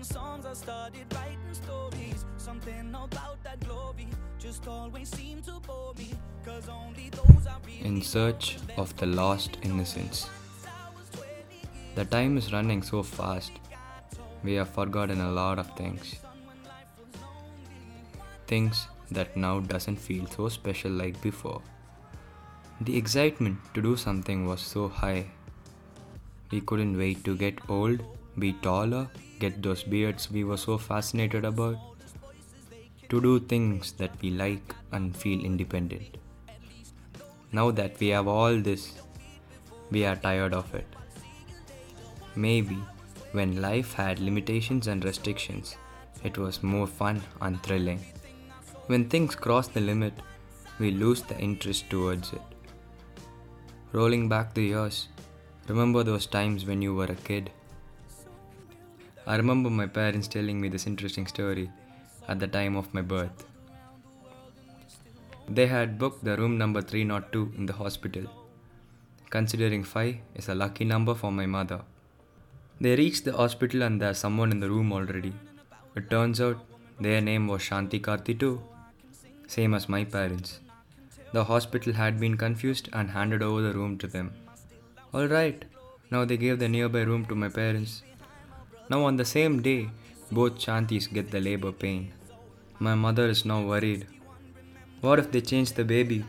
Writing songs, I started writing stories. Something about that glory just always seemed to bore me. Cause only those really In search of the lost innocence. The time is running so fast. We have forgotten a lot of things. Things that now doesn't feel so special like before. The excitement to do something was so high. We couldn't wait to get old, be taller, get those beards we were so fascinated about, to do things that we like and feel independent. Now that we have all this, we are tired of it. Maybe when life had limitations and restrictions, it was more fun and thrilling. When things cross the limit, we lose the interest towards it. Rolling back the years, remember those times when you were a kid? I remember my parents telling me this interesting story at the time of my birth. They had booked the room number 302 in the hospital. Considering 5 is a lucky number for my mother. They reached the hospital and there's someone in the room already. It turns out their name was Shanti Karthi too, same as my parents. The hospital had been confused and handed over the room to them. Alright, now they gave the nearby room to my parents. Now, on the same day, both Shantis get the labor pain. My mother is now worried. What if they change the baby?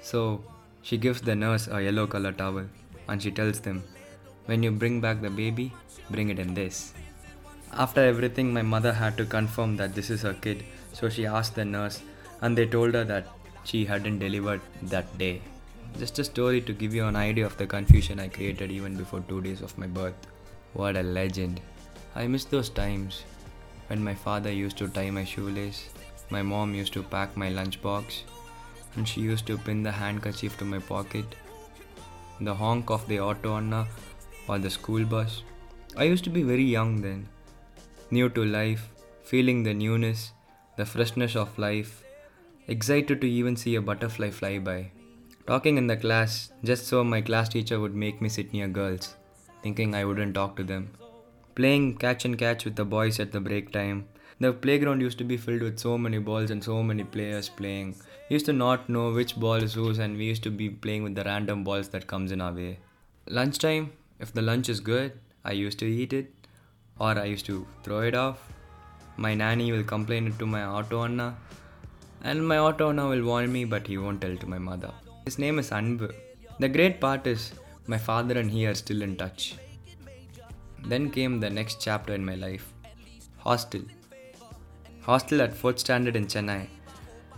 So, she gives the nurse a yellow color towel and she tells them, When you bring back the baby, bring it in this. After everything, my mother had to confirm that this is her kid, so she asked the nurse, and they told her that she hadn't delivered that day. Just a story to give you an idea of the confusion I created even before two days of my birth. What a legend. I miss those times when my father used to tie my shoelace, my mom used to pack my lunchbox, and she used to pin the handkerchief to my pocket. The honk of the auto Anna or the school bus. I used to be very young then, new to life, feeling the newness, the freshness of life, excited to even see a butterfly fly by. Talking in the class just so my class teacher would make me sit near girls, thinking I wouldn't talk to them. Playing catch and catch with the boys at the break time. The playground used to be filled with so many balls and so many players playing. We used to not know which ball is whose and we used to be playing with the random balls that comes in our way. Lunchtime, if the lunch is good, I used to eat it or I used to throw it off. My nanny will complain it to my auto Anna and my auto Anna will warn me but he won't tell to my mother. His name is Anbu. The great part is my father and he are still in touch. Then came the next chapter in my life hostel. Hostel at 4th standard in Chennai.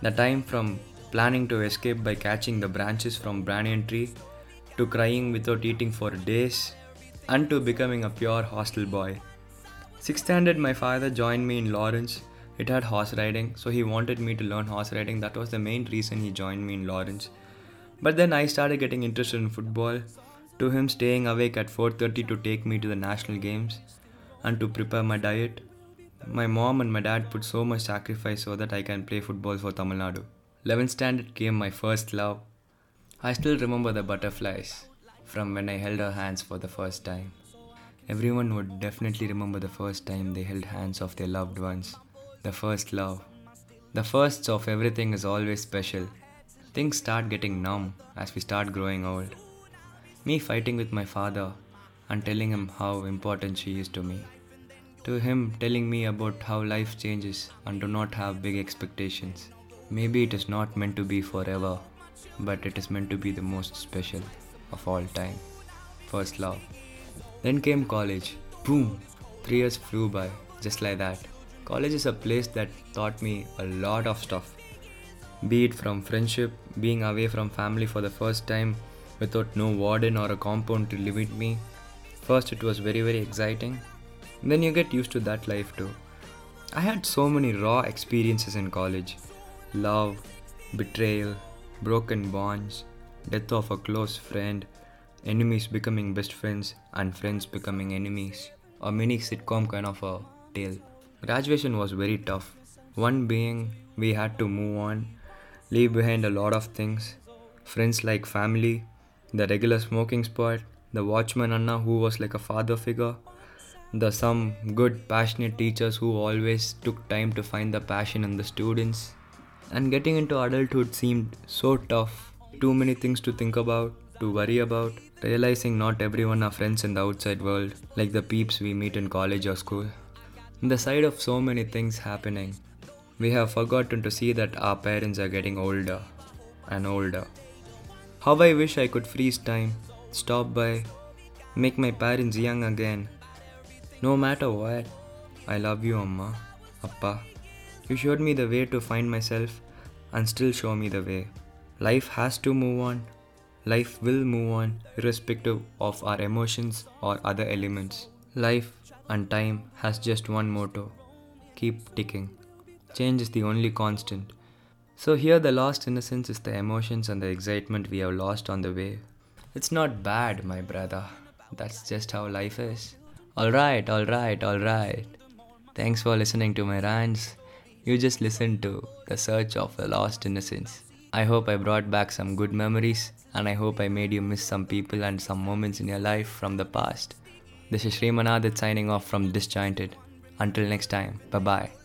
The time from planning to escape by catching the branches from banyan tree to crying without eating for days and to becoming a pure hostel boy. 6th standard my father joined me in Lawrence. It had horse riding, so he wanted me to learn horse riding. That was the main reason he joined me in Lawrence. But then I started getting interested in football. To him staying awake at 4:30 to take me to the national games and to prepare my diet. My mom and my dad put so much sacrifice so that I can play football for Tamil Nadu. 11th standard came my first love. I still remember the butterflies from when I held her hands for the first time. Everyone would definitely remember the first time they held hands of their loved ones. The first love. The firsts of everything is always special. Things start getting numb as we start growing old. Me fighting with my father and telling him how important she is to me. To him telling me about how life changes and do not have big expectations. Maybe it is not meant to be forever, but it is meant to be the most special of all time. First love. Then came college. Boom! Three years flew by, just like that. College is a place that taught me a lot of stuff. Be it from friendship, being away from family for the first time without no warden or a compound to limit me. First, it was very, very exciting. Then you get used to that life too. I had so many raw experiences in college love, betrayal, broken bonds, death of a close friend, enemies becoming best friends, and friends becoming enemies. A mini sitcom kind of a tale. Graduation was very tough. One being we had to move on, leave behind a lot of things friends like family, the regular smoking spot, the watchman Anna who was like a father figure, the some good passionate teachers who always took time to find the passion in the students. And getting into adulthood seemed so tough. Too many things to think about, to worry about, realizing not everyone are friends in the outside world, like the peeps we meet in college or school. In the side of so many things happening, we have forgotten to see that our parents are getting older and older. How I wish I could freeze time, stop by, make my parents young again. No matter what, I love you, Amma, Appa. You showed me the way to find myself and still show me the way. Life has to move on. Life will move on irrespective of our emotions or other elements. Life and time has just one motto keep ticking. Change is the only constant. So, here the lost innocence is the emotions and the excitement we have lost on the way. It's not bad, my brother. That's just how life is. Alright, alright, alright. Thanks for listening to my rants. You just listened to The Search of the Lost Innocence. I hope I brought back some good memories and I hope I made you miss some people and some moments in your life from the past. This is Srimanadit signing off from Disjointed. Until next time, bye bye.